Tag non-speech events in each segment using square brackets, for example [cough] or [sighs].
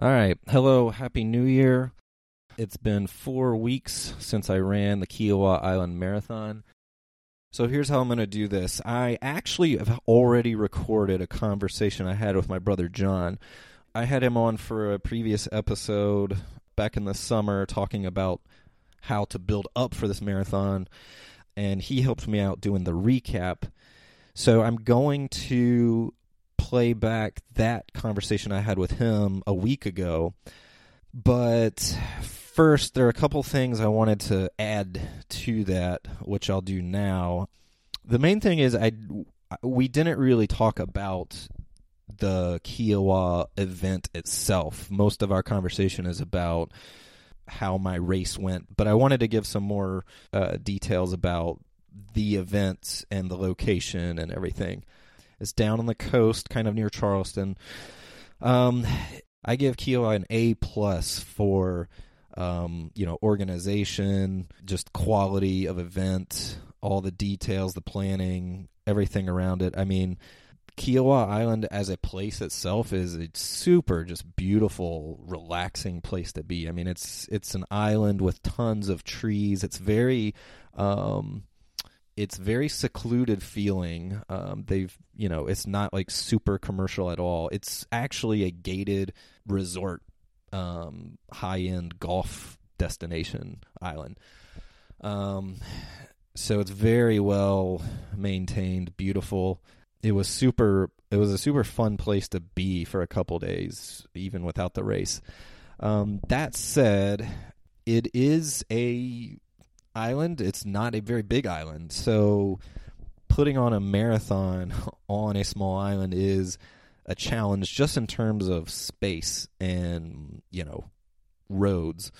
All right. Hello. Happy New Year. It's been four weeks since I ran the Kiawah Island Marathon. So here's how I'm going to do this. I actually have already recorded a conversation I had with my brother John. I had him on for a previous episode back in the summer talking about how to build up for this marathon, and he helped me out doing the recap. So I'm going to play back that conversation I had with him a week ago. But first, there are a couple things I wanted to add to that, which I'll do now. The main thing is I we didn't really talk about the Kiawah event itself. Most of our conversation is about how my race went, but I wanted to give some more uh, details about the event and the location and everything. It's down on the coast, kind of near Charleston. Um, I give Kiawah an A plus for um, you know organization, just quality of event, all the details, the planning, everything around it. I mean, Kiawah Island as a place itself is a super just beautiful, relaxing place to be. I mean, it's it's an island with tons of trees. It's very um, it's very secluded feeling. Um, they've, you know, it's not like super commercial at all. It's actually a gated resort, um, high end golf destination island. Um, so it's very well maintained, beautiful. It was super. It was a super fun place to be for a couple days, even without the race. Um, that said, it is a island. It's not a very big island, so putting on a marathon [laughs] on a small island is a challenge just in terms of space and you know roads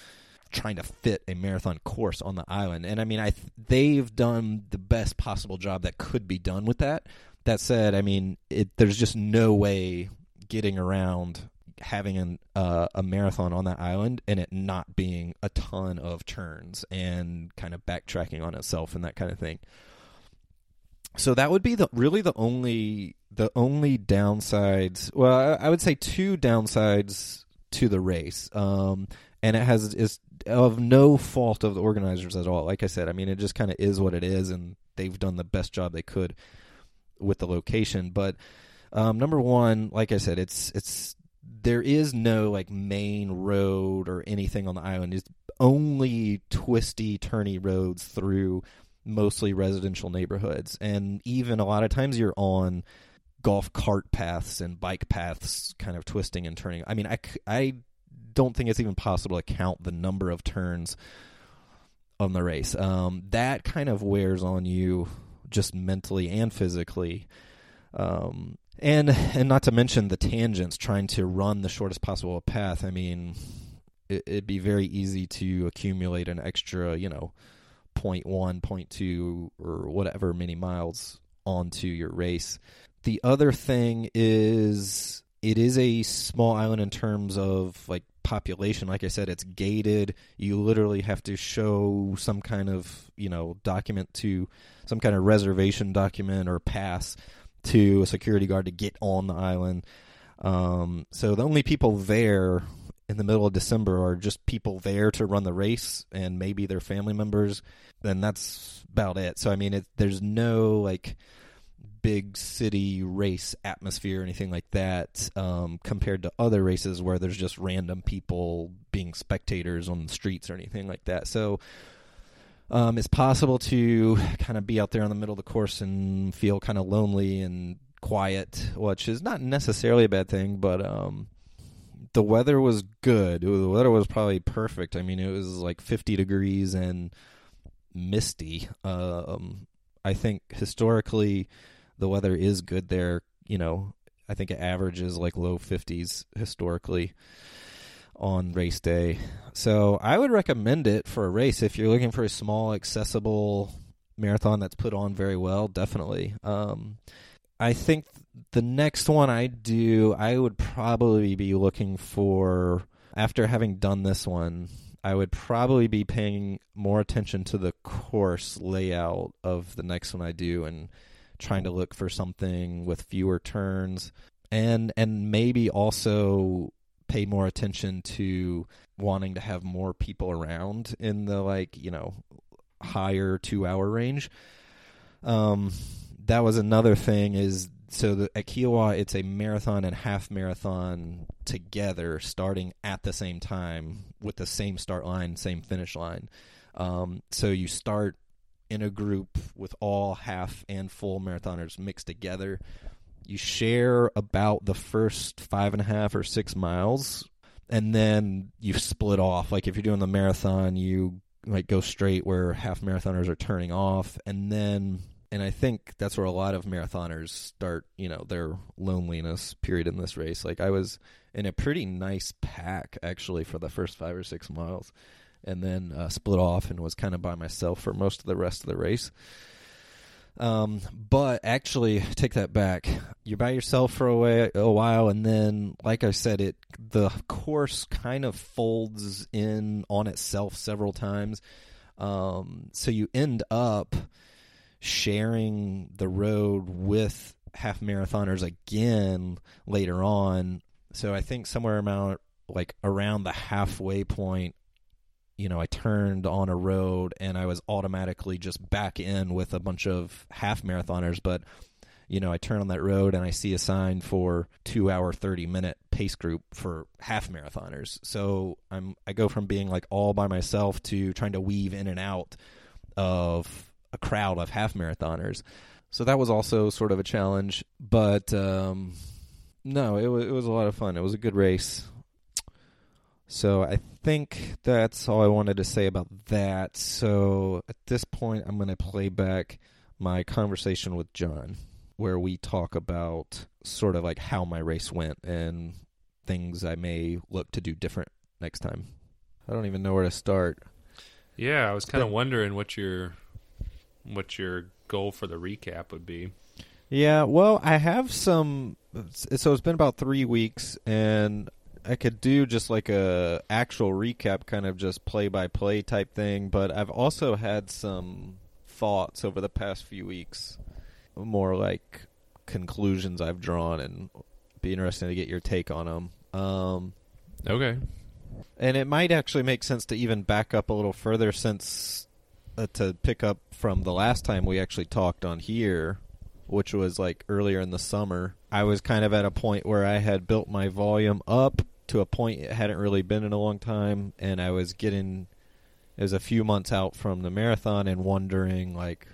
trying to fit a marathon course on the island and i mean i they've done the best possible job that could be done with that that said i mean it, there's just no way getting around having an, uh, a marathon on that island and it not being a ton of turns and kind of backtracking on itself and that kind of thing. So that would be the really the only the only downsides. Well, I, I would say two downsides to the race, um, and it has is of no fault of the organizers at all. Like I said, I mean it just kind of is what it is, and they've done the best job they could with the location. But um, number one, like I said, it's it's there is no like main road or anything on the island. It's only twisty, turny roads through mostly residential neighborhoods, and even a lot of times you're on golf cart paths and bike paths, kind of twisting and turning. I mean, I I don't think it's even possible to count the number of turns on the race. Um, that kind of wears on you just mentally and physically. Um, and and not to mention the tangents trying to run the shortest possible path. I mean it, would be very easy to accumulate an extra you know 0. 0.1 0.2 or whatever many miles onto your race. The other thing is it is a small island in terms of like population. Like i said it's gated. You literally have to show some kind of you know document to some kind of reservation document or pass to a security guard to get on the island. Um, so the only people there in the middle of December are just people there to run the race and maybe their family members. Then that's about it. So I mean, it, there's no like big city race atmosphere or anything like that um, compared to other races where there's just random people being spectators on the streets or anything like that. So um, it's possible to kind of be out there in the middle of the course and feel kind of lonely and quiet, which is not necessarily a bad thing, but um, the weather was good. The weather was probably perfect. I mean, it was like 50 degrees and misty. Um, I think historically the weather is good there. You know, I think it averages like low 50s historically on race day. So I would recommend it for a race if you're looking for a small, accessible marathon that's put on very well. Definitely. Um, I think the next one I do, I would probably be looking for after having done this one. I would probably be paying more attention to the course layout of the next one I do and trying to look for something with fewer turns and and maybe also pay more attention to wanting to have more people around in the like you know higher two hour range. Um, that was another thing is so the, at Kiawah it's a marathon and half marathon together starting at the same time with the same start line same finish line um, so you start in a group with all half and full marathoners mixed together you share about the first five and a half or six miles and then you split off like if you're doing the marathon you like go straight where half marathoners are turning off and then and I think that's where a lot of marathoners start, you know, their loneliness period in this race. Like I was in a pretty nice pack actually for the first 5 or 6 miles and then uh, split off and was kind of by myself for most of the rest of the race. Um, but actually, take that back. You're by yourself for a, way, a while, and then, like I said, it the course kind of folds in on itself several times. Um, so you end up sharing the road with half marathoners again later on. So I think somewhere around like around the halfway point, you know, I turned on a road and I was automatically just back in with a bunch of half marathoners, but you know, I turn on that road and I see a sign for two hour, 30 minute pace group for half marathoners. So I'm, I go from being like all by myself to trying to weave in and out of a crowd of half marathoners. So that was also sort of a challenge, but um, no, it was it was a lot of fun. It was a good race. So I think that's all I wanted to say about that. So at this point, I'm going to play back my conversation with John, where we talk about sort of like how my race went and things I may look to do different next time. I don't even know where to start. Yeah, I was kind of wondering what your what your goal for the recap would be. Yeah, well, I have some. So it's been about three weeks, and I could do just like a actual recap, kind of just play by play type thing. But I've also had some thoughts over the past few weeks, more like conclusions I've drawn, and be interesting to get your take on them. Um, okay. And it might actually make sense to even back up a little further since uh, to pick up from the last time we actually talked on here, which was like earlier in the summer. I was kind of at a point where I had built my volume up to a point it hadn't really been in a long time, and I was getting it was a few months out from the marathon and wondering like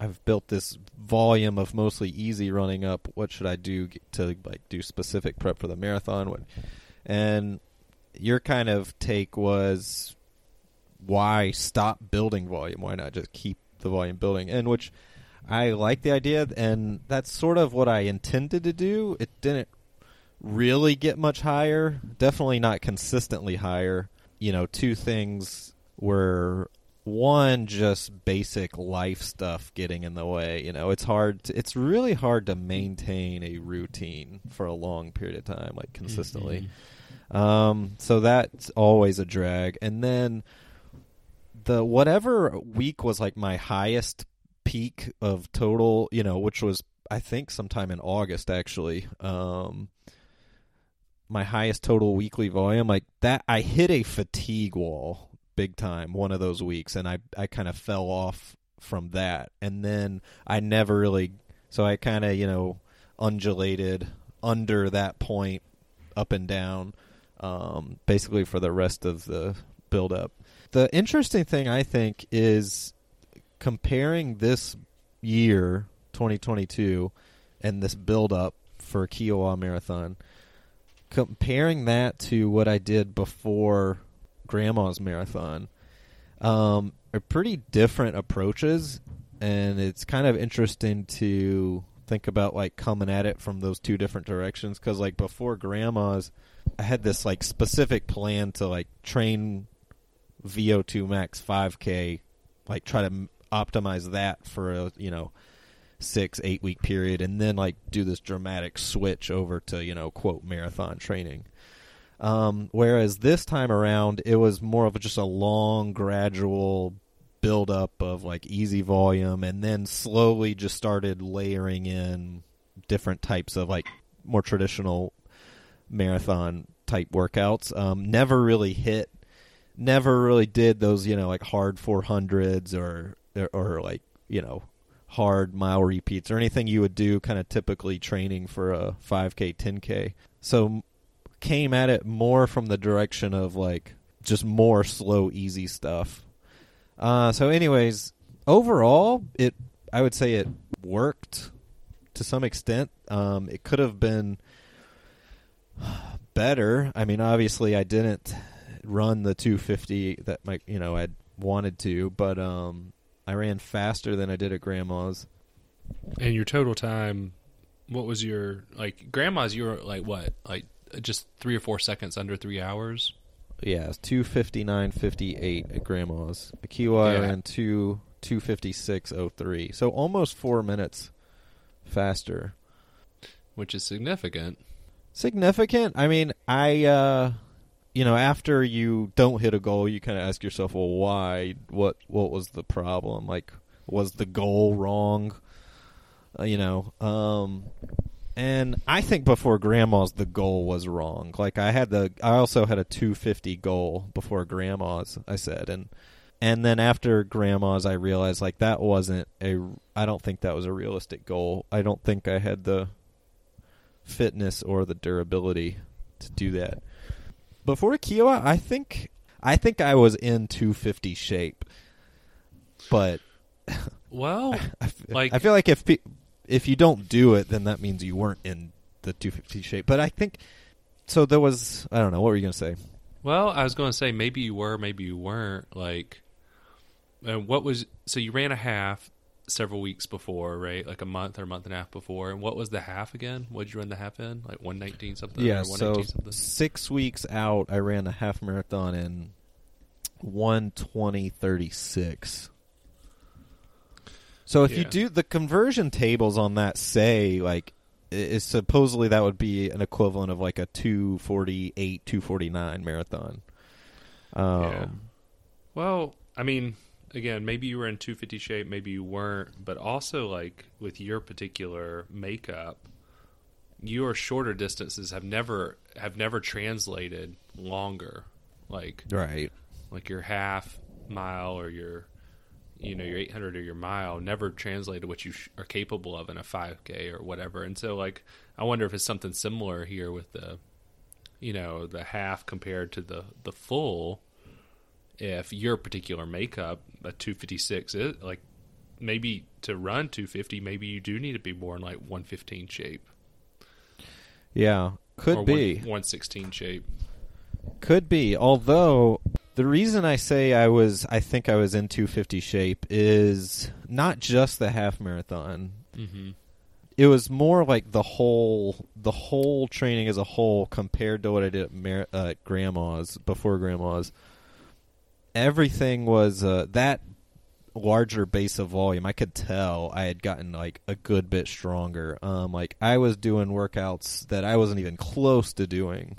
I've built this volume of mostly easy running up. What should I do to like do specific prep for the marathon? What, and your kind of take was why stop building volume? Why not just keep the volume building? And which I like the idea, and that's sort of what I intended to do. It didn't really get much higher, definitely not consistently higher. You know, two things were one just basic life stuff getting in the way you know it's hard to, it's really hard to maintain a routine for a long period of time like consistently mm-hmm. um so that's always a drag and then the whatever week was like my highest peak of total, you know, which was I think sometime in August actually. Um my highest total weekly volume like that I hit a fatigue wall big time one of those weeks and I I kind of fell off from that. And then I never really so I kind of, you know, undulated under that point up and down um basically for the rest of the build up the interesting thing I think is comparing this year, 2022, and this build up for Kiawah Marathon, comparing that to what I did before Grandma's Marathon, um, are pretty different approaches, and it's kind of interesting to think about like coming at it from those two different directions because like before grandma's i had this like specific plan to like train VO2 max 5K, like try to optimize that for a you know six eight week period, and then like do this dramatic switch over to you know quote marathon training. Um, whereas this time around, it was more of just a long, gradual build up of like easy volume, and then slowly just started layering in different types of like more traditional marathon type workouts. Um, never really hit, never really did those you know like hard four hundreds or, or or like you know hard mile repeats or anything you would do kind of typically training for a 5k 10k so came at it more from the direction of like just more slow easy stuff. Uh, so anyways overall it i would say it worked to some extent. Um, it could have been [sighs] better. I mean obviously i didn't run the 250 that my you know i wanted to but um I ran faster than I did at grandma's. And your total time, what was your like grandma's? You were like what, like just three or four seconds under three hours. Yeah, two fifty nine fifty eight at grandma's. Kiawah Yeah. ran two two fifty six oh three, so almost four minutes faster. which is significant. Significant. I mean, I uh you know, after you don't hit a goal, you kind of ask yourself, well, why? What what was the problem? Like, was the goal wrong? Uh, you know, um, and I think before grandma's, the goal was wrong. Like, I had the, I also had a 250 goal before grandma's. I said, and and then after grandma's, I realized like that wasn't a. I don't think that was a realistic goal. I don't think I had the fitness or the durability to do that before Kiawah, I think I think I was in 250 shape, but [laughs] Well, I, f- Like- I feel like if pe- if you don't do it, then that means you weren't in the 250 shape. But I think so. There was I don't know what were you gonna say? well, I was going to say maybe you were, maybe you weren't. Like, uh, what was so you ran a half several weeks before, right? Like a month or a month and a half before. And what was the half again? What did you run the half in? Like one nineteen something? yeah, so 119 something? six weeks out, I ran a half marathon in 120.36. So if you do the conversion tables on that, say like is supposedly that would be an equivalent of like a 248, 249 marathon. Um, Yeah. Well, I mean, again, maybe you were in 250 shape, maybe you weren't, but also like with your particular makeup, your shorter distances have never have never translated longer. Like Right. like your half mile or your you know your 800 or your mile never translated what you sh- are capable of in a 5k or whatever and so like i wonder if it's something similar here with the you know the half compared to the the full if your particular makeup a 256 is like maybe to run 250 maybe you do need to be more in like 115 shape Yeah. Could or be. 116 shape Could be. Although the reason I say I was I think I was in 250 shape is not just the half marathon. mm-hmm. It was more like the whole the whole training as a whole compared to what I did at, Mar- uh, at grandma's before grandma's. Everything was uh, that larger base of volume. I could tell I had gotten like a good bit stronger. Um, like I was doing workouts that I wasn't even close to doing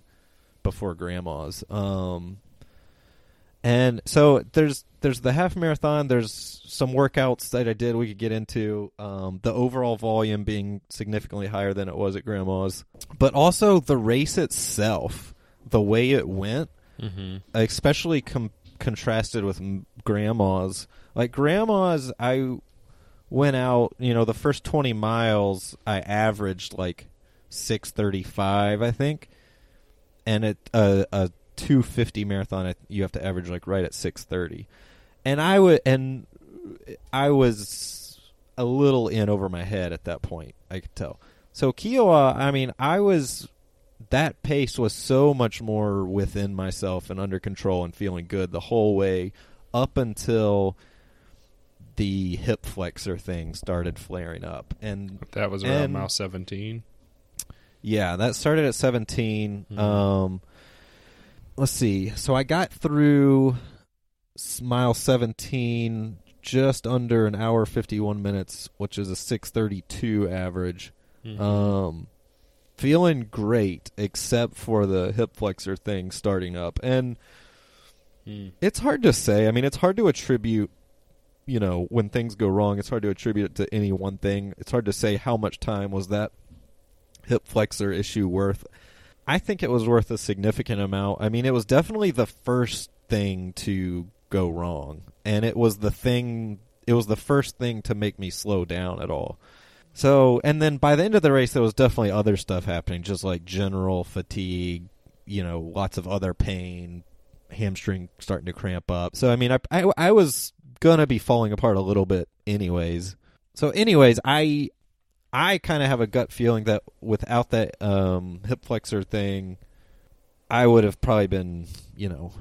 before grandma's. Um, and so there's there's the half marathon. There's some workouts that I did we could get into. Um, the overall volume being significantly higher than it was at grandma's, but also the race itself, the way it went, Mm-hmm. especially com- contrasted with grandma's. Like grandma's, I went out. You know, the first twenty miles, I averaged like six thirty five, I think, and a, a two fifty marathon, you have to average like right at six thirty. And I would, and I was a little in over my head at that point. I could tell. So Kiawah, I mean, I was that pace was so much more within myself and under control and feeling good the whole way up until the hip flexor thing started flaring up. And that was around And- mile 17 yeah, that started at 17. Mhm. Um, let's see. So I got through mile 17 just under an hour 51 minutes, which is a 632 average. Mhm. Um, feeling great except for the hip flexor thing starting up. And Mm. it's hard to say. I mean, it's hard to attribute, you know, when things go wrong, it's hard to attribute it to any one thing. It's hard to say how much time was that hip flexor issue worth. I think it was worth a significant amount. I mean, it was definitely the first thing to go wrong, and it was the thing. It was the first thing to make me slow down at all. So, and then by the end of the race, there was definitely other stuff happening, just like general fatigue, you know, lots of other pain, hamstring starting to cramp up. So, I mean, I, I, I was gonna be falling apart a little bit, anyways. So, anyways, I I kind of have a gut feeling that without that um, hip flexor thing, I would have probably been, you know,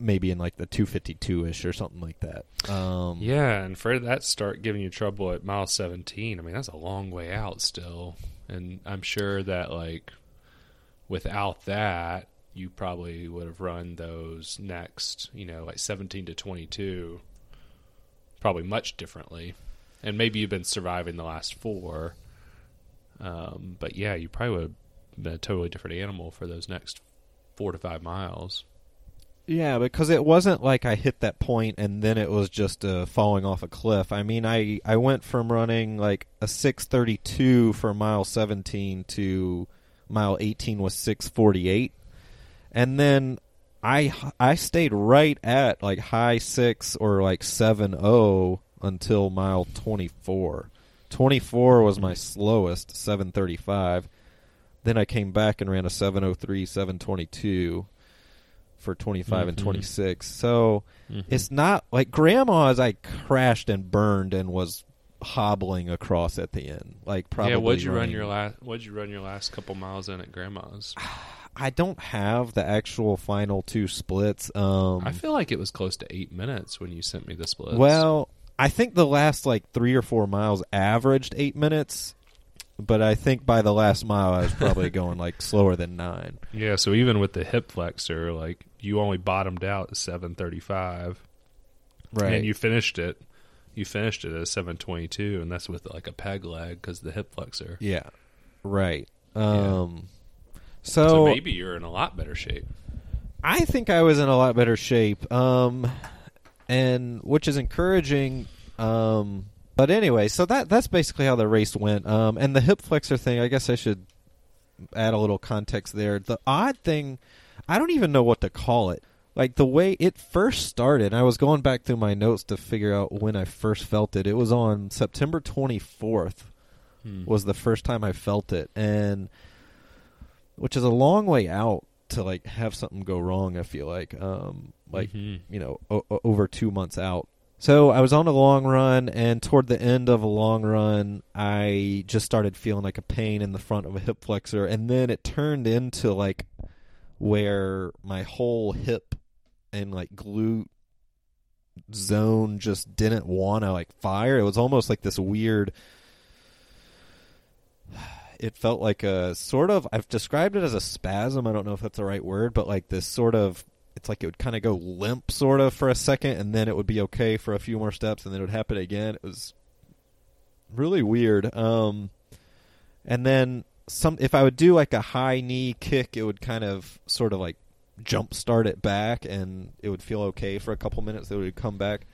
maybe in like the 252 ish or something like that. Um, Yeah, and for that start giving you trouble at mile 17, I mean, that's a long way out still. And I'm sure that, like, without that, you probably would have run those next, you know, like 17 to 22, probably much differently. And maybe you've been surviving the last four. Um, but yeah, you probably would have been a totally different animal for those next four to five miles. Yeah, because it wasn't like I hit that point and then it was just uh, falling off a cliff. I mean, I I went from running like a 632 for mile 17 to mile 18 was 648. And then I I stayed right at like high 6 or like 70 until mile 24. 24 was my slowest, 735. Then I came back and ran a 703, 722 for 25 and Mhm. 26. So Mhm. it's not like grandma's I crashed and burned and was hobbling across at the end. Like probably yeah, what'd you run your last? What'd you run your last couple miles in at Grandma's? [sighs] I don't have the actual final two splits. Um I feel like it was close to eight minutes when you sent me the splits. Well, I think the last like 3 or 4 miles averaged 8 minutes, but I think by the last mile I was probably going like slower than 9. yeah. So even with the hip flexor, like you only bottomed out at seven thirty-five, Right. and you finished it. You finished it at seven twenty-two, and that's with like a peg leg because the hip flexor. yeah. Right. Um So, so maybe you're in a lot better shape. I think I was in a lot better shape, um, and which is encouraging. Um, but anyway, so that that's basically how the race went. Um, and the hip flexor thing, I guess I should add a little context there. The odd thing, I don't even know what to call it. Like the way it first started, I was going back through my notes to figure out when I first felt it. It was on September 24th Hmm. was the first time I felt it, and which is a long way out to like have something go wrong. I feel like, um, like Mhm. you know, o- over two months out. So I was on a long run, and toward the end of a long run, I just started feeling like a pain in the front of a hip flexor, and then it turned into like where my whole hip and like glute zone just didn't want to like fire. It was almost like this weird it felt like a sort of I've described it as a spasm. I don't know if that's the right word, but like this sort of it's like it would kind of go limp sort of for a second and then it would be okay for a few more steps and then it would happen again. It was really weird. Um and then some if I would do like a high knee kick, it would kind of sort of like jump start it back and it would feel okay for a couple minutes it would come back.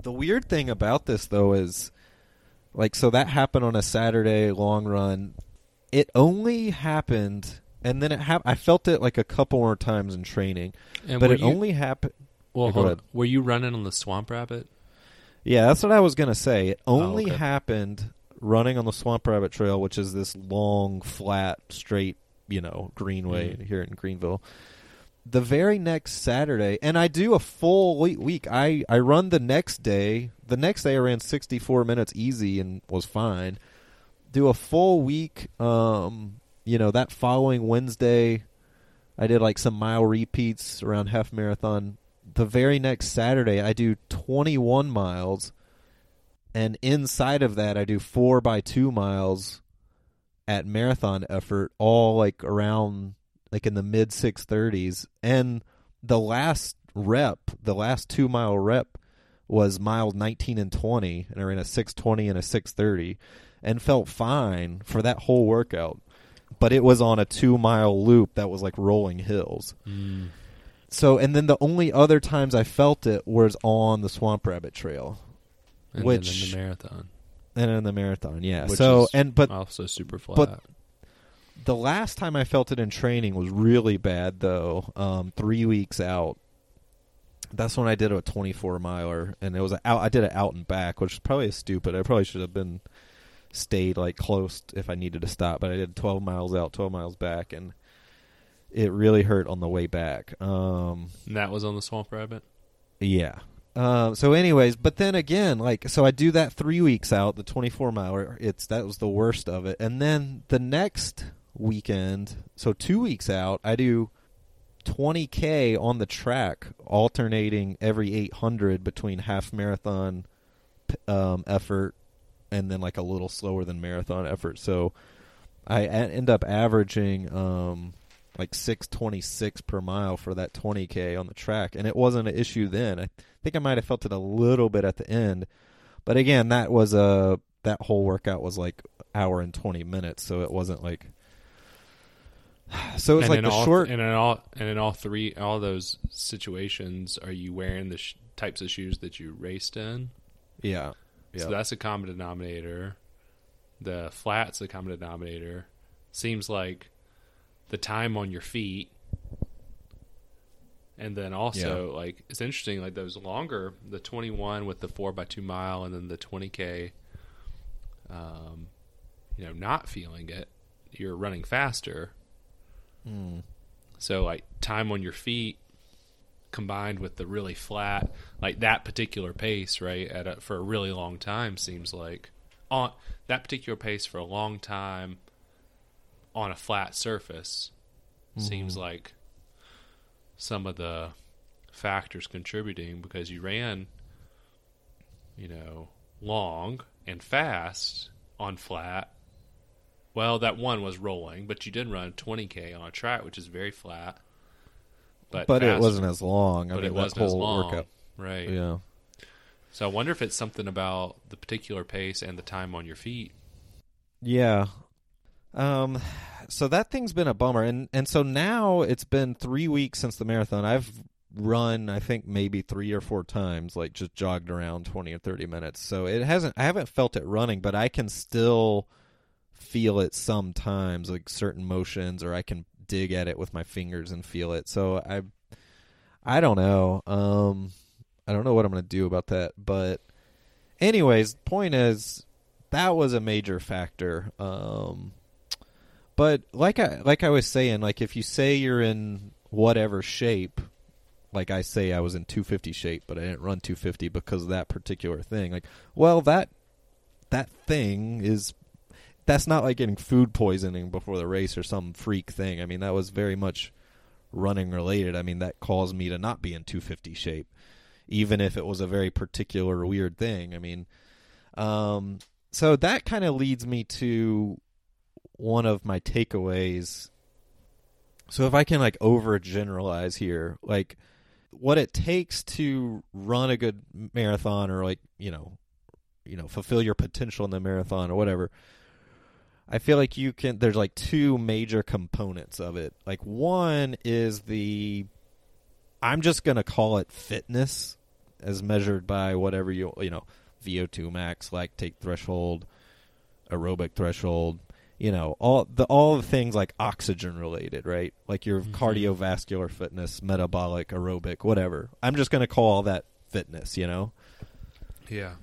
The weird thing about this though is like so that happened on a Saturday long run. It only happened and then it hap- I felt it like a couple more times in training, And but it you, only happened. well, on. were you running on the Swamp Rabbit? Yeah, that's what I was gonna say. It only okay. happened running on the Swamp Rabbit Trail, which is this long, flat, straight, you know, greenway Mhm. here in Greenville. The very next Saturday, and I do a full week. I I run the next day. The next day I ran 64 minutes easy and was fine. Do a full week. Um, you know that following Wednesday, I did like some mile repeats around half marathon. The very next Saturday, I do 21 miles, and inside of that, I do four by two miles at marathon effort, all like around like in the mid 630s. And the last rep, the last two mile rep, was mile 19 and 20, and I ran a 620 and a 630, and felt fine for that whole workout. But it was on a two mile loop that was like rolling hills. Mm. So, and then the only other times I felt it was on the Swamp Rabbit Trail And Which- the marathon, and in the marathon. Yeah. Which so, and but also super flat. but- the last time I felt it in training was really bad though. Um, three weeks out. That's when I did a 24 miler, and it was a out. I did it out and back, which is probably stupid. I probably should have been stayed like close if I needed to stop, but I did 12 miles out, 12 miles back, and it really hurt on the way back. Um, And that was on the Swamp Rabbit. yeah. Um, so, anyways, but then again, like, so I do that three weeks out, the 24 miler. It's that was the worst of it, and then the next weekend, so two weeks out, I do 20k on the track, alternating every 800 between half marathon um, effort and then like a little slower than marathon effort. So I a- end up averaging um, like 626 per mile for that 20k on the track, and it wasn't an issue then. I think I might have felt it a little bit at the end, but again, that was a that whole workout was like hour and 20 minutes, so it wasn't like. [sighs] So it's like in the all, short. and in all and in all three all those situations, are you wearing the sh- types of shoes that you raced in? yeah, yeah. So that's a common denominator. The flat's the common denominator. Seems like the time on your feet. And then also, like, it's interesting, like, those longer, the 21 with the 4 by 2 mile and then the 20K, um, you know, not feeling it, you're running faster. Mm. So, like, time on your feet combined with the really flat, like that particular pace, right, at a, for a really long time seems like on that particular pace for a long time on a flat surface seems Mhm. like some of the factors contributing because you ran, you know, long and fast on flat. Well, that one was rolling, but you did run 20k on a track, which is very flat. But, but it wasn't as long. I But mean, it wasn't as whole long, workout. right? Yeah. So I wonder if it's something about the particular pace and the time on your feet. Yeah. Um so that thing's been a bummer and and so now it's been 3 weeks since the marathon. I've run I think maybe 3 or 4 times like just jogged around 20 or 30 minutes. So it hasn't I haven't felt it running, but I can still feel it sometimes like certain motions or I can dig at it with my fingers and feel it. So I I don't know. Um I don't know what I'm going to do about that, but anyways, the point is that was a major factor. Um, but like I like I was saying, like if you say you're in whatever shape, like I say I was in 250 shape, but I didn't run 250 because of that particular thing. Like, well, that that thing is that's not like getting food poisoning before the race or some freak thing. I mean, that was very much running related. I mean, that caused me to not be in 250 shape, even if it was a very particular weird thing. I mean, um, so that kind of leads me to one of my takeaways. So if I can like overgeneralize here, like what it takes to run a good marathon or like, you know, you know, fulfill your potential in the marathon or whatever. I feel like you can there's like two major components of it. Like one is the I'm just going to call it fitness as measured by whatever you you know, VO2 max, lactate threshold, aerobic threshold, you know, all the all the things like oxygen related, right? Like your Mhm. cardiovascular fitness, metabolic, aerobic, whatever. I'm just going to call all that fitness, you know. Yeah.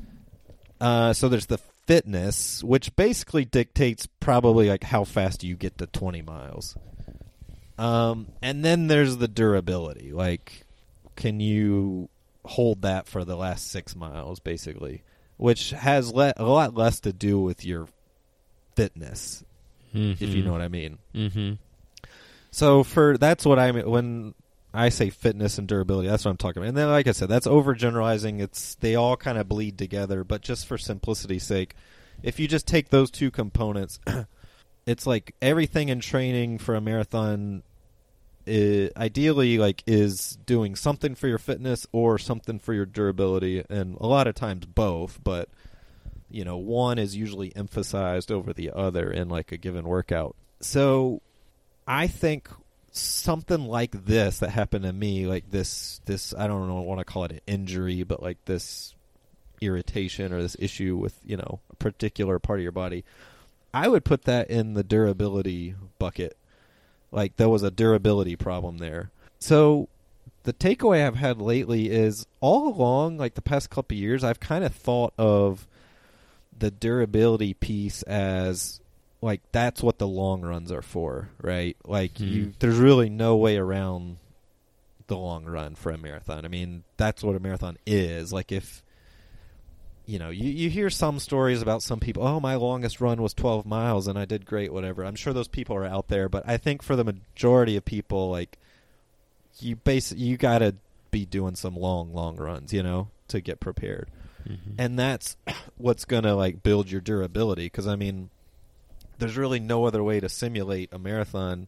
Uh, so there's the fitness, which basically dictates probably like how fast you get to 20 miles. Um, and then there's the durability. Like, can you hold that for the last six miles, basically? Which has le- a lot less to do with your fitness, if you know what I mean. Mm-hmm. So for that's what I mean when I say fitness and durability. That's what I'm talking about. And then, like I said, that's overgeneralizing. It's they all kind of bleed together. But just for simplicity's sake, if you just take those two components, [clears throat] it's like everything in training for a marathon. i ideally, like is doing something for your fitness or something for your durability, and a lot of times both. But you know, one is usually emphasized over the other in like a given workout. So I think something like this that happened to me, like this, this I don't know, want to call it an injury, but like this irritation or this issue with you know a particular part of your body. I would put that in the durability bucket. Like there was a durability problem there. So the takeaway I've had lately is all along, like the past couple years, I've kind of thought of the durability piece as like that's what the long runs are for, right? Like Hmm. you, there's really no way around the long run for a marathon. I mean, that's what a marathon is. Like if you know, you, you hear some stories about some people, oh, my longest run was 12 miles and I did great, whatever. I'm sure those people are out there, but I think for the majority of people, like, you base you got to be doing some long, long runs, you know, to get prepared. Mhm. And that's [clears throat] what's going to, like, build your durability. Because, I mean, there's really no other way to simulate a marathon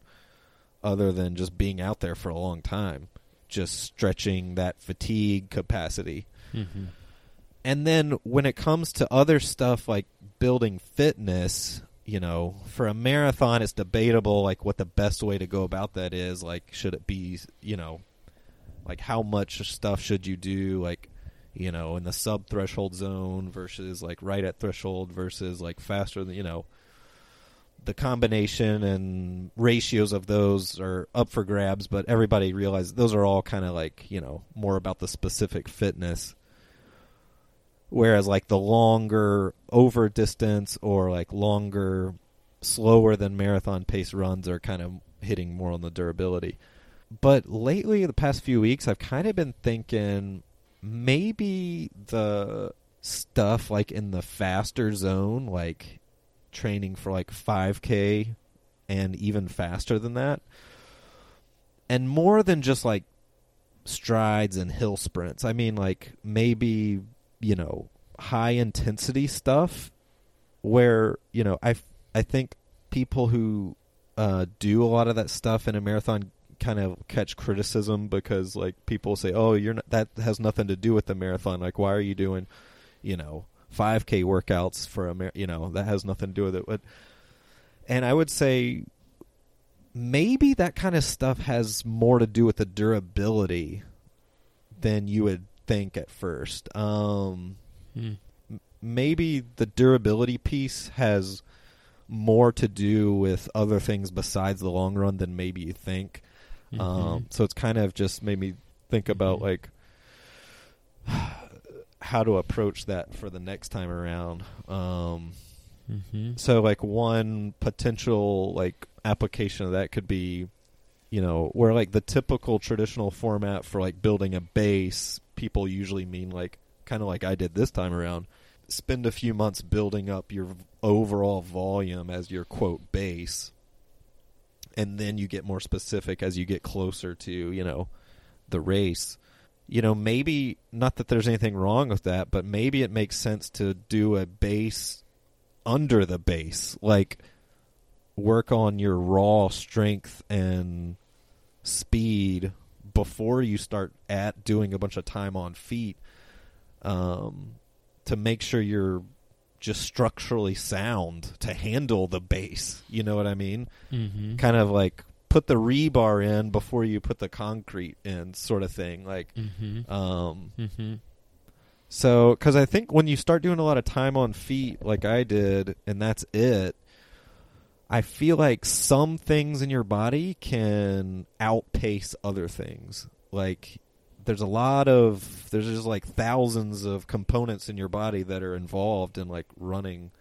other than just being out there for a long time, just stretching that fatigue capacity. Mhm. And then when it comes to other stuff like building fitness, you know, for a marathon, it's debatable like what the best way to go about that is. Like, should it be, you know, like how much stuff should you do, like, you know, in the sub threshold zone versus like right at threshold versus like faster than, you know, the combination and ratios of those are up for grabs, but everybody realizes those are all kind of like, you know, more about the specific fitness. Whereas like the longer over distance or like longer slower than marathon pace runs are kind of hitting more on the durability. But lately the past few weeks i've kind of been thinking maybe the stuff like in the faster zone like training for like 5k and even faster than that. And more than just like strides and hill sprints. I mean like maybe you know high intensity stuff where you know I I think people who uh, do a lot of that stuff in a marathon kind of catch criticism because like people say oh you're not, that has nothing to do with the marathon. Like why are you doing you know 5k workouts for a mar- you know that has nothing to do with it but and I would say maybe that kind of stuff has more to do with the durability than you would think at first. Um, Hmm. m- maybe the durability piece has more to do with other things besides the long run than maybe you think. Um, Mhm. so it's kind of just made me think about Mhm. like how to approach that for the next time around. Um, Mhm. so like one potential like application of that could be you know where like the typical traditional format for like building a base people usually mean like kind of like I did this time around spend a few months building up your overall volume as your quote base and then you get more specific as you get closer to you know the race you know maybe not that there's anything wrong with that but maybe it makes sense to do a base under the base like work on your raw strength and speed before you start at doing a bunch of time on feet um, to make sure you're just structurally sound to handle the base you know what i mean Mhm. kind of like put the rebar in before you put the concrete in sort of thing like Mhm. um Mhm. so, because I think when you start doing a lot of time on feet, like I did, and that's it, I feel like some things in your body can outpace other things. Like, there's a lot of, there's just like thousands of components in your body that are involved in like running.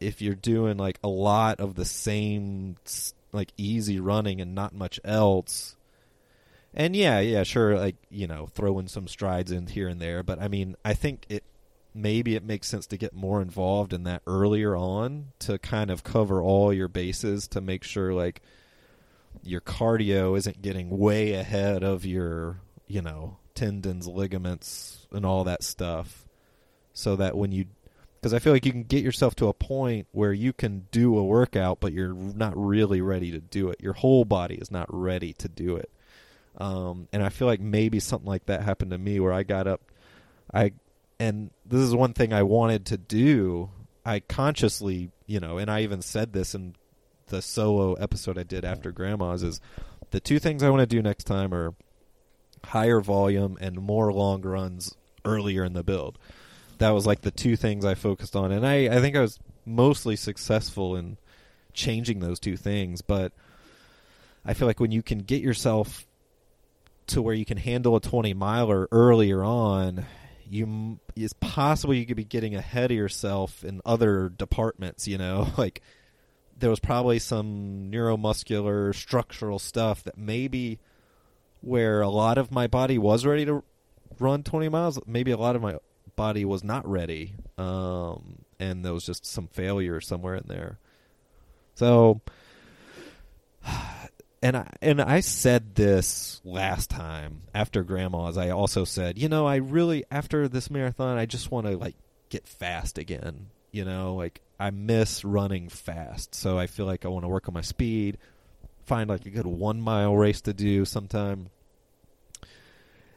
If you're doing like a lot of the same, s- like easy running and not much else, and yeah, yeah, sure, like, you know, throwing some strides in here and there, but I mean, I think it maybe it makes sense to get more involved in that earlier on to kind of cover all your bases to make sure like your cardio isn't getting way ahead of your, you know, tendons, ligaments and all that stuff so that when you because I feel like you can get yourself to a point where you can do a workout but you're not really ready to do it. Your whole body is not ready to do it. Um, and I feel like maybe something like that happened to me where I got up, I, and this is one thing I wanted to do. I consciously, you know, and I even said this in the solo episode I did after Grandma's is the two things I want to do next time are higher volume and more long runs earlier in the build. That was like the two things I focused on, and I, I think I was mostly successful in changing those two things, but I feel like when you can get yourself to where you can handle a 20 miler earlier on, you it's possible you could be getting ahead of yourself in other departments, you know, [laughs] like there was probably some neuromuscular structural stuff that maybe where a lot of my body was ready to run 20 miles, maybe a lot of my body was not ready. Um, and there was just some failure somewhere in there. So [sighs] and I and I said this last time after grandma's I also said, you know, I really after this marathon I just want to like get fast again, you know, like I miss running fast. So I feel like I want to work on my speed, find like a good 1 mile race to do sometime.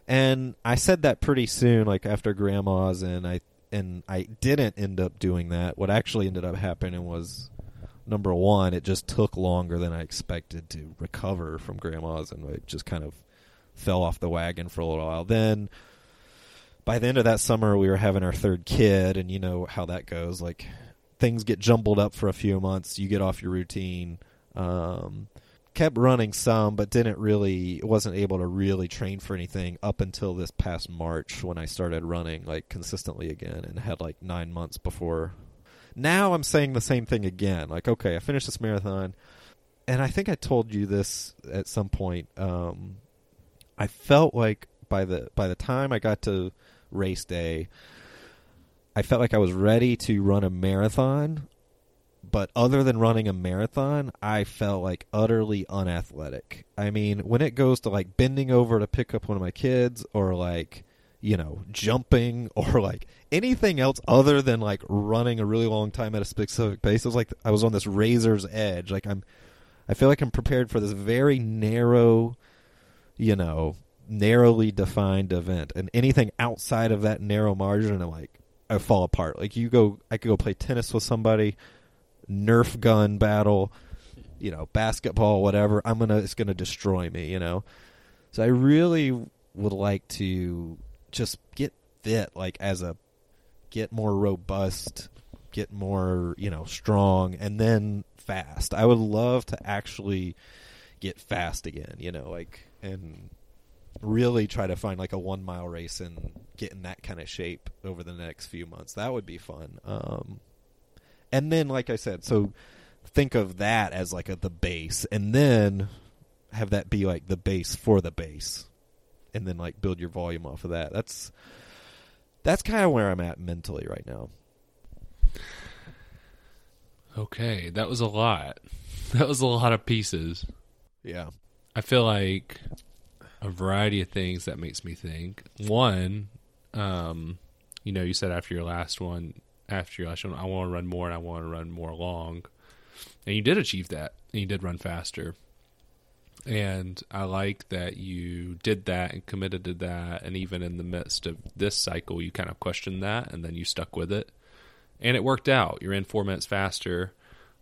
And I said that pretty soon like after grandma's and I and I didn't end up doing that. What actually ended up happening was number one, it just took longer than I expected to recover from grandma's, and it just kind of fell off the wagon for a little while. Then, by the end of that summer, we were having our third kid, and you know how that goes. Like things get jumbled up for a few months. You get off your routine. Um, kept running some, but didn't really wasn't able to really train for anything up until this past March when I started running like consistently again, and had like nine months before now I'm saying the same thing again. Like, okay, I finished this marathon, and I think I told you this at some point. Um, I felt like by the by the time I got to race day, I felt like I was ready to run a marathon. But other than running a marathon, I felt like utterly unathletic. I mean, when it goes to like bending over to pick up one of my kids or like you know, jumping [laughs] or like anything else other than like running a really long time at a specific pace. It was like I was on this razor's edge. Like I'm, I feel like I'm prepared for this very narrow, you know, narrowly defined event, and anything outside of that narrow margin, I'm like, I fall apart. Like you go, I could go play tennis with somebody, Nerf gun battle, you know, basketball, whatever. I'm gonna, it's gonna destroy me, you know. So I really would like to just get fit like as a get more robust, get more, you know, strong and then fast. I would love to actually get fast again, you know, like and really try to find like a 1 mile race and get in that kind of shape over the next few months. That would be fun. Um and then like I said, so think of that as like a, the base and then have that be like the base for the base and then like build your volume off of that. That's that's kind of where I'm at mentally right now. Okay, that was a lot. [laughs] That was a lot of pieces. Yeah. I feel like a variety of things that makes me think. One, um, you know, you said after your last one, after you. I want to run more and I want to run more long. And you did achieve that. And you did run faster. And I like that you did that and committed to that. And even in the midst of this cycle, you kind of questioned that and then you stuck with it. And it worked out. You're in four minutes faster.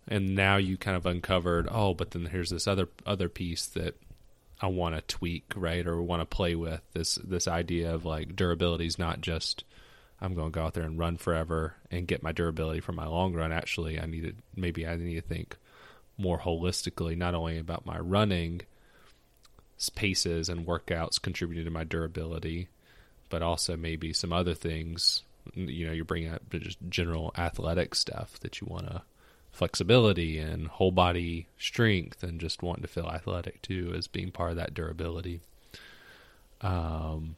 And now you kind of uncovered, oh, but then here's this other other piece that I want to tweak, right, or want to play with. This this idea of like durability is not just I'm going to go out there and run forever and get my durability for my long run. Actually, I need to maybe I need to think more holistically, not only about my running paces and workouts contributing to my durability, but also maybe some other things. You know, you're bringing up just general athletic stuff that you want to flexibility and whole body strength and just wanting to feel athletic too as being part of that durability. Um,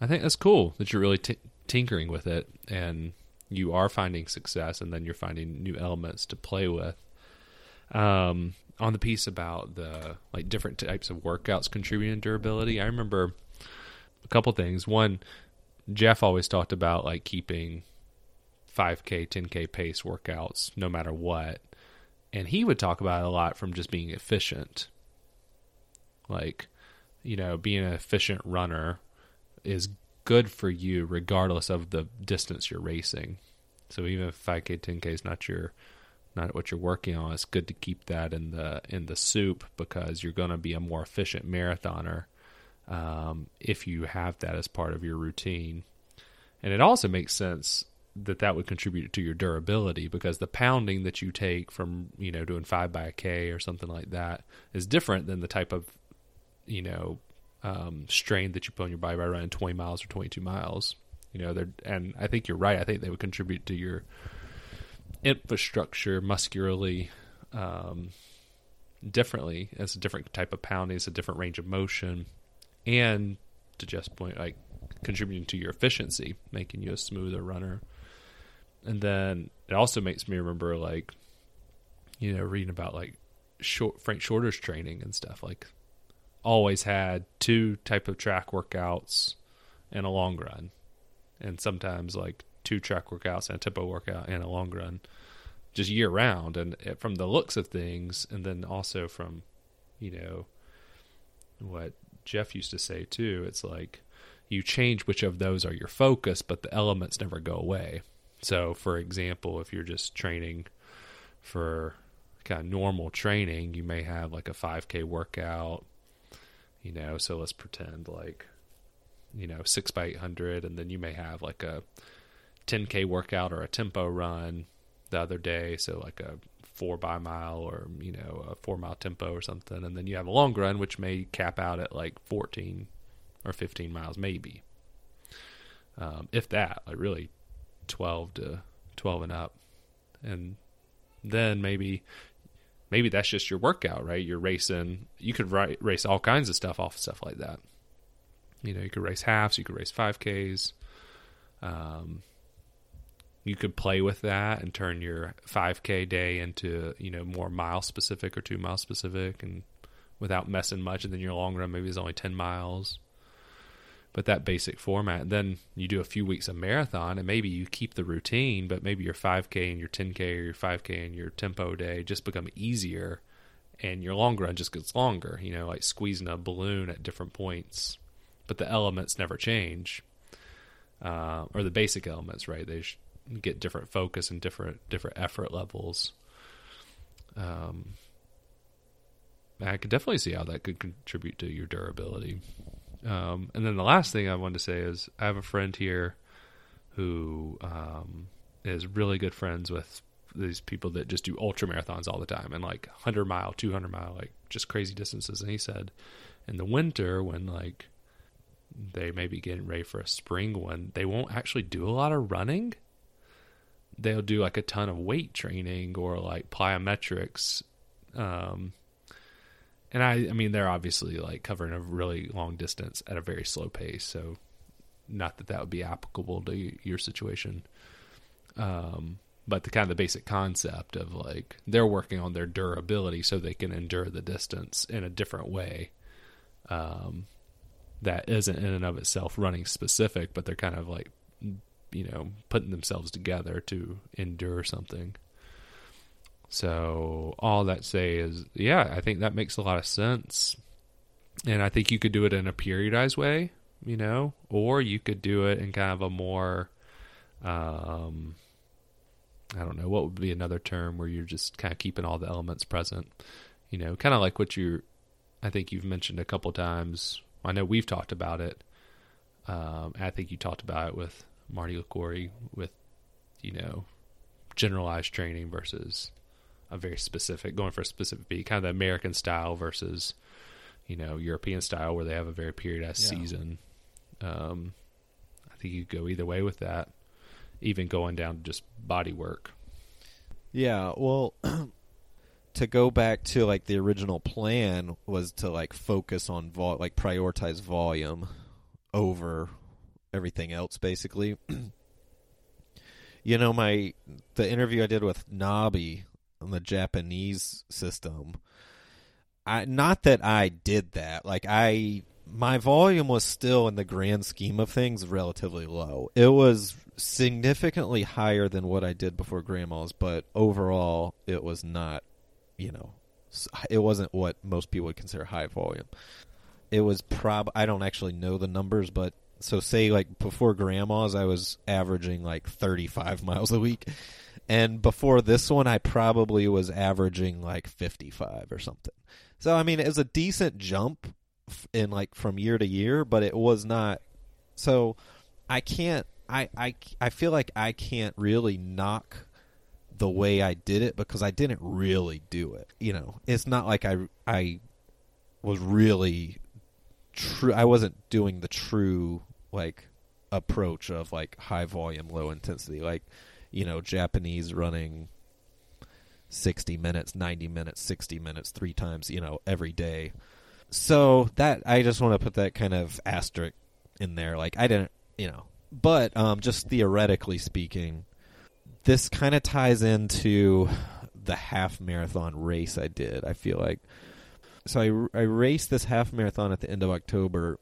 I think that's cool that you're really t- tinkering with it and you are finding success and then you're finding new elements to play with um, on the piece about the like different types of workouts contributing to durability, I remember a couple things. One, Jeff always talked about like keeping 5K, 10K pace workouts no matter what. And he would talk about it a lot from just being efficient. Like, you know, being an efficient runner is good for you regardless of the distance you're racing. So even if 5K, 10K is not your not what you're working on. It's good to keep that in the in the soup because you're going to be a more efficient marathoner um, if you have that as part of your routine. And it also makes sense that that would contribute to your durability because the pounding that you take from you know doing five by a k or something like that is different than the type of you know um, strain that you put on your body by running 20 miles or 22 miles you know they're and i think you're right. I think they would contribute to your infrastructure muscularly um, differently. It's a different type of pounding it's a different range of motion and to just point like contributing to your efficiency making you a smoother runner. And then it also makes me remember like you know reading about like short frank shorter's training and stuff like always had two type of track workouts and a long run. And sometimes like two track workouts and a tempo workout and a long run just year round. And from the looks of things and then also from you know what jeff used to say too it's like you change which of those are your focus but the elements never go away. So, for example, if you're just training for kind of normal training, you may have like a 5K workout, you know. So let's pretend like, you know, 6 by 800, and then you may have like a 10K workout or a tempo run the other day. So, like a four by mile or, you know, a four mile tempo or something. And then you have a long run, which may cap out at like 14 or 15 miles, maybe. Um, if that, like really 12 to 12 and up. And then maybe maybe that's just your workout, right? You're racing. You could race all kinds of stuff off of stuff like that. You know, you could race halves, you could race 5Ks. Um, you could play with that and turn your 5K day into, you know, more mile specific or two mile specific and without messing much. And then your long run maybe is only 10 miles but that basic format. Then you do a few weeks of marathon, and maybe you keep the routine, but maybe your 5K and your 10K or your 5K and your tempo day just become easier, and your long run just gets longer. You know, like squeezing a balloon at different points, but the elements never change, uh, or the basic elements, right? They get different focus and different different effort levels. Um, I could definitely see how that could contribute to your durability. Um, and then the last thing I wanted to say is I have a friend here who um, is really good friends with these people that just do ultra marathons all the time and like 100 mile, 200 mile, like just crazy distances. And he said in the winter, when like they may be getting ready for a spring one, they won't actually do a lot of running. They'll do like a ton of weight training or like plyometrics. Um, and I, I mean, they're obviously like covering a really long distance at a very slow pace. So, not that that would be applicable to your situation. Um, but the kind of the basic concept of like they're working on their durability so they can endure the distance in a different way. Um, that isn't in and of itself running specific, but they're kind of like, you know, putting themselves together to endure something. So all that say is, yeah, I think that makes a lot of sense, and I think you could do it in a periodized way, you know, or you could do it in kind of a more, um, I don't know, what would be another term where you're just kind of keeping all the elements present, you know, kind of like what you, I think you've mentioned a couple times. I know we've talked about it. Um, I think you talked about it with Marty Liquori with, you know, generalized training versus a very specific, going for a specific beat, kind of the American style versus, you know, European style where they have a very periodized yeah. season. Um, I think you go either way with that, even going down to just body work. Yeah, well, [clears throat] to go back to like the original plan was to like focus on vol, like prioritize volume over everything else, basically. [clears throat] you know, my the interview I did with Nobby the Japanese system. I not that I did that. Like I my volume was still in the grand scheme of things relatively low. It was significantly higher than what I did before grandma's, but overall it was not, you know, it wasn't what most people would consider high volume. It was prob I don't actually know the numbers, but so say like before grandma's I was averaging like 35 miles a week and before this one, I probably was averaging like 55 or something. So, I mean, it was a decent jump in like from year to year, but it was not. So, I can't I, I I feel like I can't really knock the way I did it because I didn't really do it. You know, it's not like I I was really true. I wasn't doing the true like approach of like high volume, low intensity, like you know Japanese running 60 minutes, 90 minutes, 60 minutes, three times, you know, every day. So that I just want to put that kind of asterisk in there. Like I didn't, you know, but um, just theoretically speaking, this kind of ties into the half marathon race I did. I feel like so I I raced this half marathon at the end of October.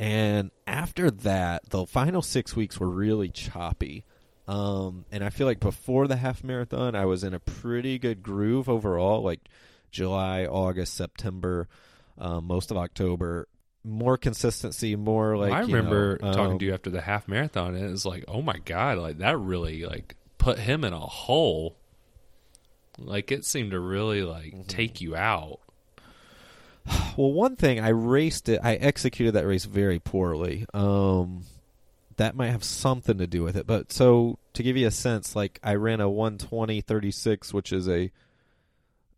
And after that, the final six weeks were really choppy. Um, and I feel like before the half marathon, I was in a pretty good groove overall, like July, August, September, um, most of October. More consistency, more like I you remember know, talking um, to you after the half marathon, and it was like, oh my god, like that really like put him in a hole. Like it seemed to really like Mm-hmm. take you out. [sighs] Well, one thing I raced it, I executed that race very poorly. Um, that might have something to do with it. But so to give you a sense, like I ran a 120.36, which is a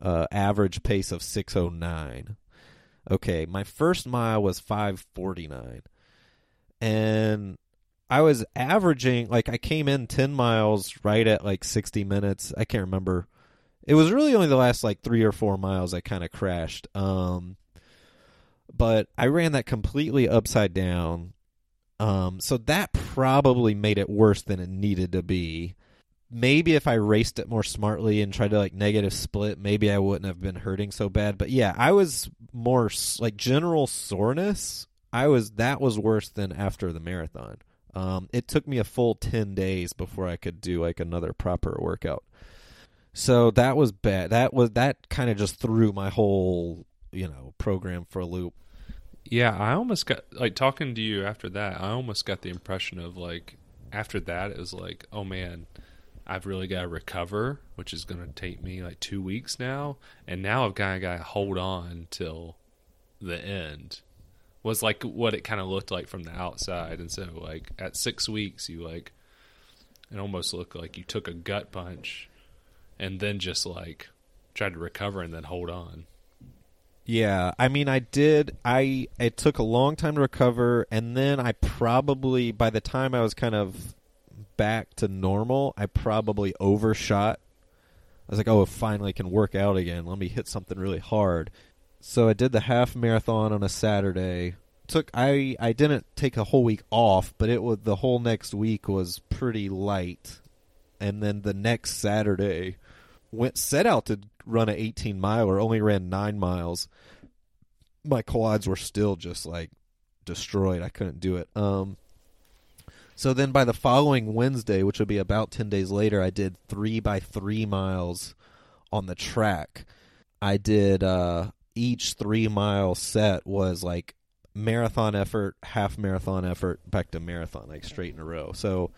uh, average pace of 609. Okay, my first mile was 549, and I was averaging like I came in 10 miles right at like 60 minutes. I can't remember. It was really only the last like 3 or 4 miles I kind of crashed. Um but I ran that completely upside down. Um so that probably made it worse than it needed to be. Maybe if I raced it more smartly and tried to like negative split, maybe I wouldn't have been hurting so bad. But yeah, I was more like general soreness. I was that was worse than after the marathon. Um, it took me a full ten days before I could do like another proper workout. So that was bad. That was that kind of just threw my whole you know program for a loop. Yeah, I almost got like talking to you after that. I almost got the impression of like after that it was like, oh man, I've really got to recover, which is going to take me like two weeks now, and now I've kind of got to hold on till the end. Was like what it kind of looked like from the outside, and so like at six weeks, you like it almost looked like you took a gut punch, and then just like tried to recover and then hold on. Yeah, I mean, I did. I it took a long time to recover, and then I probably by the time I was kind of back to normal, I probably overshot. I was like, "Oh, finally can work out again. Let me hit something really hard." So I did the half marathon on a Saturday. Took I I didn't take a whole week off, but it was the whole next week was pretty light, and then the next Saturday went set out to run an 18 miler only ran 9 miles my quads were still just like destroyed. I couldn't do it. Um so then by the following wednesday which would be about 10 days later i did 3 by 3 miles on the track. I did uh each 3 mile set was like marathon effort half marathon effort back to marathon like straight in a row. So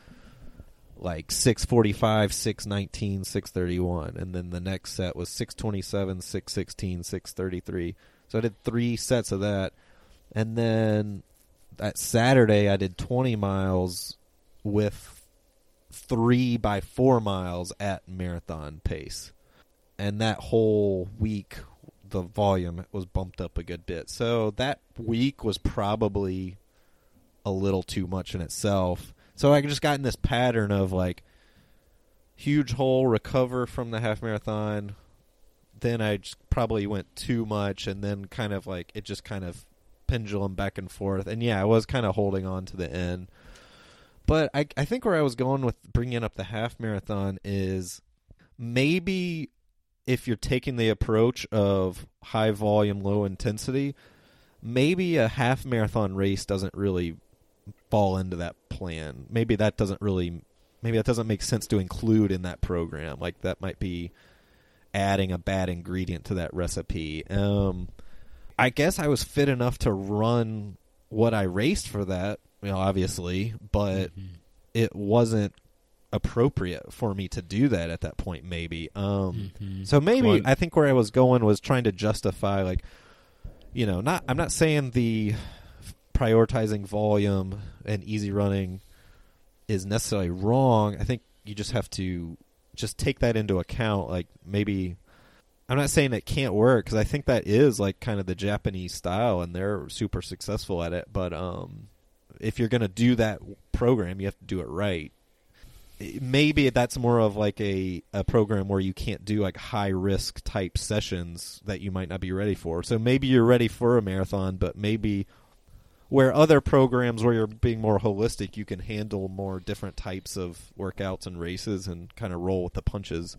like 645 619 631 and then the next set was 627 616 633 so i did three sets of that. And then that saturday i did 20 miles with three by four miles at marathon pace. And that whole week the volume was bumped up a good bit. So that week was probably a little too much in itself so I just got in this pattern of like huge hole, recover from the half marathon. Then I just probably went too much, and then kind of like it just kind of pendulum back and forth. And yeah, I was kind of holding on to the end. But I, I think where I was going with bringing up the half marathon is maybe if you're taking the approach of high volume, low intensity, maybe a half marathon race doesn't really fall into that plan. Maybe that doesn't really maybe that doesn't make sense to include in that program. Like that might be adding a bad ingredient to that recipe. Um I guess I was fit enough to run what I raced for that, you know, obviously, but it wasn't appropriate for me to do that at that point maybe. Um Mhm. so maybe Well- I think where I was going was trying to justify like you know, not I'm not saying the prioritizing volume and easy running is necessarily wrong. I think you just have to just take that into account. Like maybe I'm not saying it can't work because I think that is like kind of the Japanese style, and they're super successful at it. But um, if you're going to do that program, you have to do it right. Maybe that's more of like a, a program where you can't do like high risk type sessions that you might not be ready for. So maybe you're ready for a marathon, but maybe where other programs where you're being more holistic, you can handle more different types of workouts and races and kind of roll with the punches.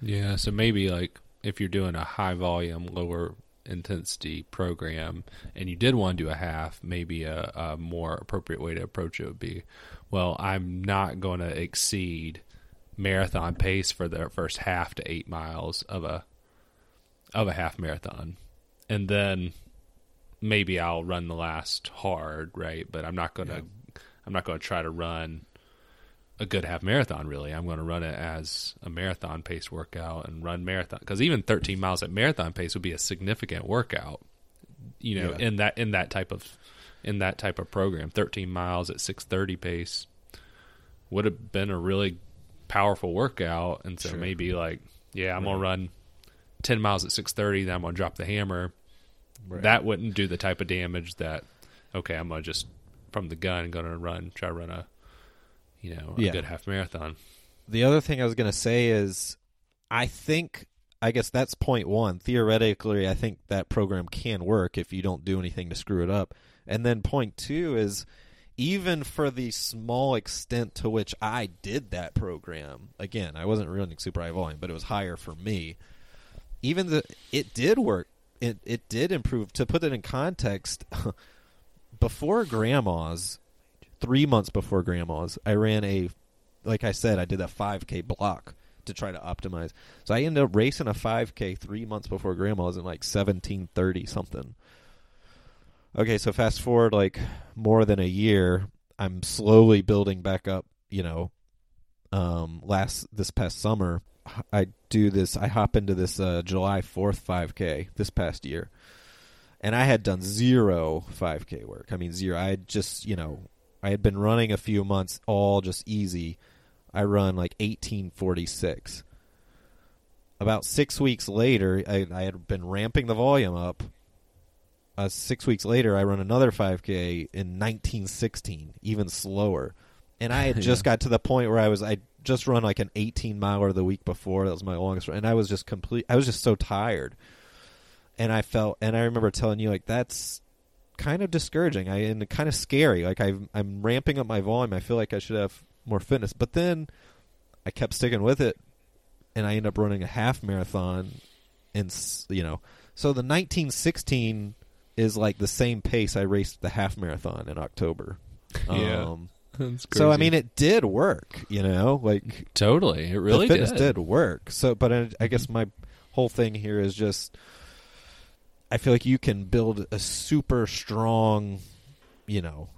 Yeah, so maybe like if you're doing a high volume, lower intensity program and you did want to do a half, maybe a, a more appropriate way to approach it would be, well, I'm not going to exceed marathon pace for the first half to eight miles of a of a half marathon, and then maybe I'll run the last hard, right? But I'm not gonna Yeah. I'm not gonna try to run a good half marathon really i'm going to run it as a marathon pace workout and run marathon because even 13 miles at marathon pace would be a significant workout you know Yeah. in that in that type of in that type of program 13 miles at 630 pace would have been a really powerful workout and so Sure. maybe like yeah i'm gonna run 10 miles at 630 then i'm gonna drop the hammer Right. that wouldn't do the type of damage that okay i'm gonna just from the gun gonna run try run a you know a Yeah. good half marathon The other thing I was going to say is, I think, I guess that's point one. Theoretically, I think that program can work if you don't do anything to screw it up. And then point two is, even for the small extent to which I did that program, again, I wasn't running super high volume, but it was higher for me. Even the it did work. It it did improve. To put it in context, [laughs] before grandma's, three months before grandma's, I ran a like I said, I did a 5K block to try to optimize. So I ended up racing a 5K three months before grandma's in like 1730 something. Okay, so fast forward like more than a year, I'm slowly building back up. You know, um, last this past summer, I do this. I hop into this uh, July 4th 5K this past year, and I had done zero 5K work. I mean, zero. I had just you know I had been running a few months, all just easy. I run like 1846. About six weeks later, I, I had been ramping the volume up. Uh, six weeks later, I run another 5K in 1916, even slower. And I had [laughs] just Yeah. got to the point where I was, I just run like an 18 miler the week before. That was my longest run. And I was just complete, I was just so tired. And I felt, and I remember telling you, like, that's kind of discouraging. I and kind of scary. Like I, I'm ramping up my volume. I feel like I should have more fitness. But then I kept sticking with it, and I ended up running a half marathon. And you know, so the 1916 is like the same pace I raced the half marathon in October. Yeah. Um, so I mean, it did work. You know, like totally, it really the fitness did. did. work. So, but I, I guess my whole thing here is just, I feel like you can build a super strong, you know,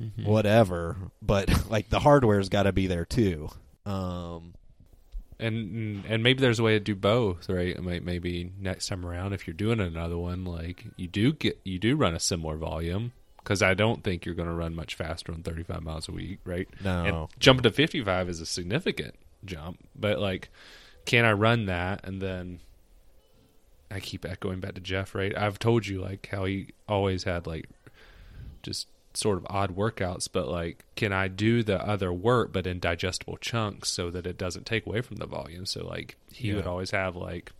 Mhm. whatever, but [laughs] like the hardware's got to be there too. Um, and and maybe there's a way to do both, right? Maybe next time around, if you're doing another one, like you do get you do run a similar volume because I don't think you're going to run much faster on 35 miles a week, right? no, And jumping to 55 is a significant jump, but like, can I run that and then? I keep echoing back to Jeff, right? I've told you like how he always had like just sort of odd workouts, but like, can I do the other work but in digestible chunks so that it doesn't take away from the volume? So like, he would always have like,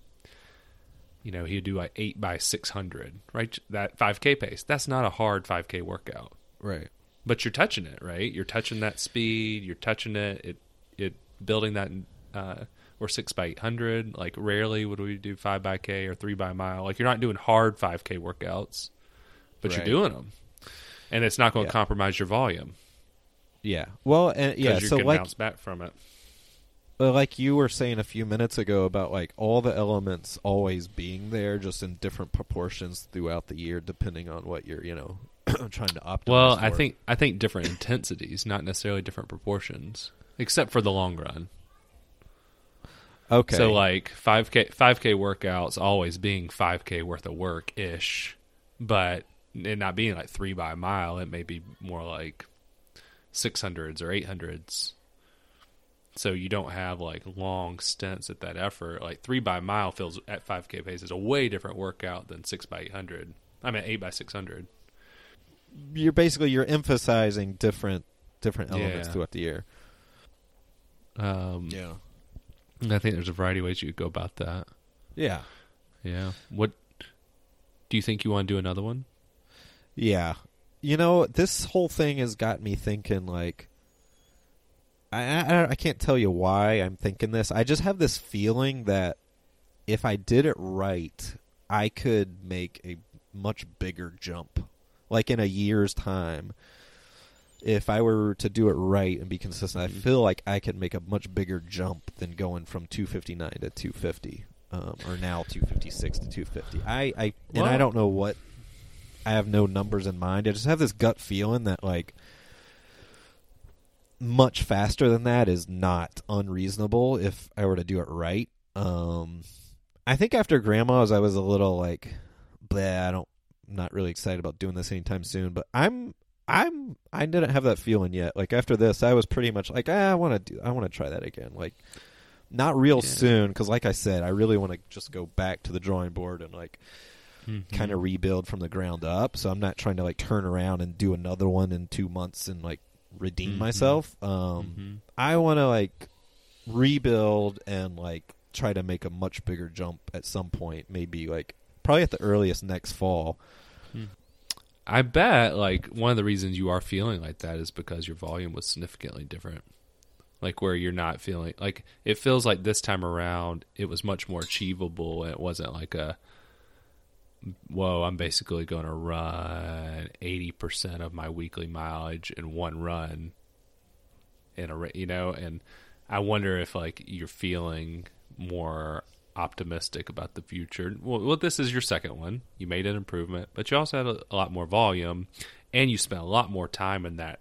you know, he'd do like eight by six hundred, right? That five k pace. That's not a hard five k workout right, but you're touching it, right? You're touching that speed. You're touching it. It it building that uh, or six by eight hundred. Like rarely would we do five by k or three by mile. Like you're not doing hard five k workouts, but Right. you're doing them, and it's not going to Yeah. compromise your volume. yeah. Well, and yeah. you So can like, bounce back from it. Uh, like you were saying a few minutes ago about like all the elements always being there, just in different proportions throughout the year, depending on what you're, you know, [clears throat] trying to optimize. Well, I for. think I think different intensities, not necessarily different proportions, except for the long run. okay. So like five k five k workouts always being five k worth of work ish, but it not being like three by a mile. It may be more like 600s or 800s. So you don't have like long stints at that effort. Like three by mile feels at 5K pace is a way different workout than six by 800. I mean eight by 600. You're basically you're emphasizing different different elements Yeah. throughout the year. Um, Yeah. I think there's a variety of ways you could go about that. Yeah. Yeah. What do you think you want to do another one? Yeah. You know, this whole thing has got me thinking like I, I I can't tell you why I'm thinking this. I just have this feeling that if I did it right, I could make a much bigger jump. Like in a year's time. If I were to do it right and be consistent, I Mhm. feel like I could make a much bigger jump than going from 259 to 250, um, or now 256 to 250. I, I and I don't know what I have no numbers in mind. I just have this gut feeling that like much faster than that is not unreasonable if I were to do it right. Um I think after grandma's I was a little like bleh, I don't I'm not really excited about doing this anytime soon, but I'm I'm I didn't have that feeling yet. Like after this I was pretty much like, ah, I want to do I want to try that again. Like not real Yeah. soon cuz like I said, I really want to just go back to the drawing board and like kind of rebuild from the ground up. So I'm not trying to like turn around and do another one in two months and like redeem Mhm. myself. Um, Mhm. I want to like rebuild and like try to make a much bigger jump at some point. Maybe like probably at the earliest next fall. I bet like one of the reasons you are feeling like that is because your volume was significantly different. Like where you're not feeling like it feels like this time around it was much more achievable and it wasn't like a whoa, I'm basically going to run 80% of my weekly mileage in one run in a you know and I wonder if like you're feeling more optimistic about the future. Well, well, this is your second one. You made an improvement, but you also had a, a lot more volume, and you spent a lot more time in that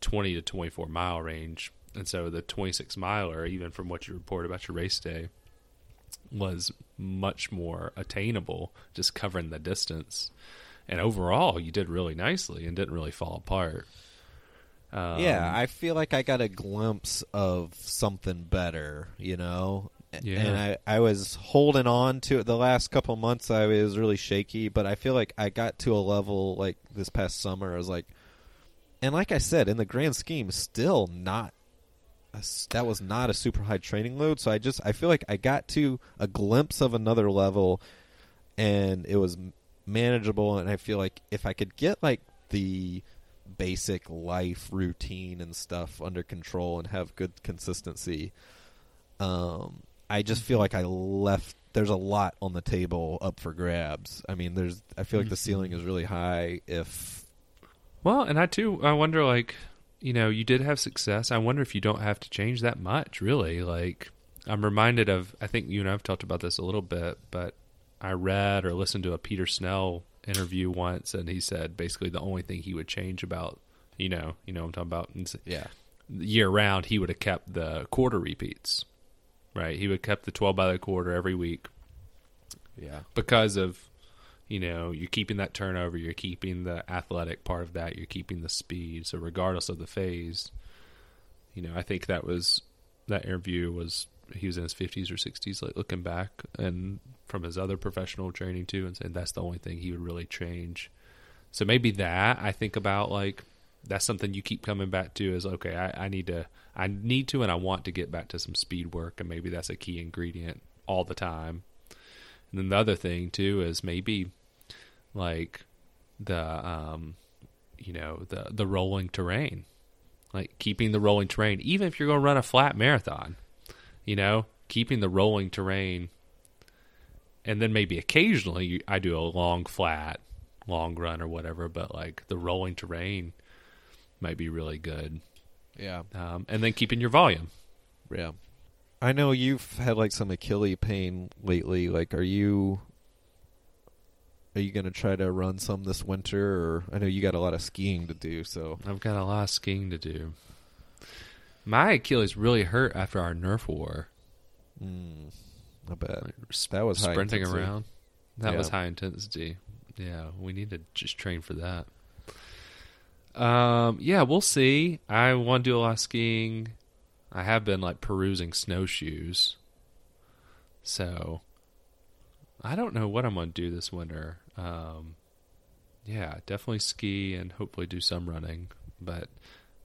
20 to 24 mile range. And so the 26 miler, even from what you report about your race day, was much more attainable, just covering the distance. And overall, you did really nicely and didn't really fall apart. Um, yeah, I feel like I got a glimpse of something better, you know. Yeah. And I, I was holding on to it the last couple months. I was really shaky, but I feel like I got to a level like this past summer. I was like, and like I said, in the grand scheme, still not. A, that was not a super high training load. So I just I feel like I got to a glimpse of another level, and it was manageable. And I feel like if I could get like the basic life routine and stuff under control and have good consistency um i just feel like i left there's a lot on the table up for grabs i mean there's i feel like the ceiling is really high if Well, and I too, I wonder, like, you know, you did have success. I wonder if you don't have to change that much, really. Like, I'm reminded of, I think you and I've talked about this a little bit, but I read or listened to a Peter Snell interview once, and he said basically the only thing he would change about, you know, you know what I'm talking about, yeah year round, he would have kept the quarter repeats, right? He would have kept the 12 by the quarter every week yeah because of you know you're keeping that turnover you're keeping the athletic part of that you're keeping the speed. So regardless of the phase you know i think that was that interview was he was in his 50s or 60s like looking back and from his other professional training too and saying that's the only thing he would really change. So maybe that i think about like that's something you keep coming back to is okay I, I need to i need to and i want to get back to some speed work and maybe that's a key ingredient all the time. And then the other thing too is maybe like the um you know the the rolling terrain. Like keeping the rolling terrain even if you're going to run a flat marathon. You know, keeping the rolling terrain and then maybe occasionally you, I do a long flat long run or whatever, but like the rolling terrain might be really good. yeah Um, and then keeping your volume. yeah i know you've had like some achilles pain lately like are you are you gonna try to run some this winter or i know you got a lot of skiing to do so I've got a lot of skiing to do. My Achilles really hurt after our Nerf war. mm, i bet Like, that was high sprinting intensity. around. That Yeah. was high intensity. Yeah, we need to just train for that. Um, yeah, we'll see. I want to do a lot of skiing. I have been like perusing snowshoes. So I don't know what I'm going to do this winter. Um, yeah, definitely ski and hopefully do some running. But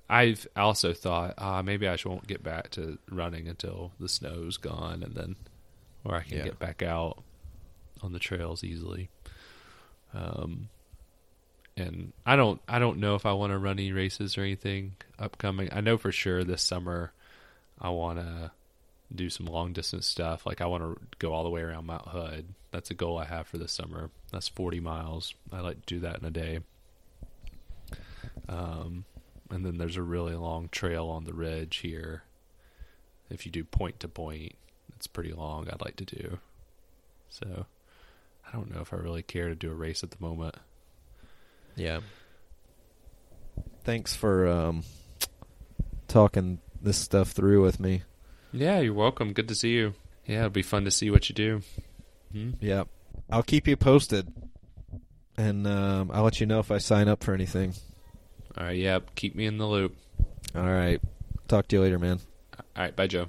I've also thought, ah, maybe I won't get back to running until the snow's gone, and then, or I can Yeah. get back out on the trails easily. Um, and I don't, I don't know if I want to run any races or anything upcoming. I know for sure this summer I want to do some long distance stuff. Like I want to go all the way around Mount Hood. That's a goal I have for this summer. That's 40 miles. I like to do that in a day. Um, and then there's a really long trail on the ridge here. If you do point to point, it's pretty long. I'd like to do. So I don't know if I really care to do a race at the moment. Yeah. Thanks for um, talking this stuff through with me. Yeah, you're welcome. Good to see you. Yeah, it'll be fun to see what you do. Hmm? Yeah. I'll keep you posted. And um, I'll let you know if I sign up for anything. All right, yeah, keep me in the loop. All right. Talk to you later, man. All right, bye, Joe.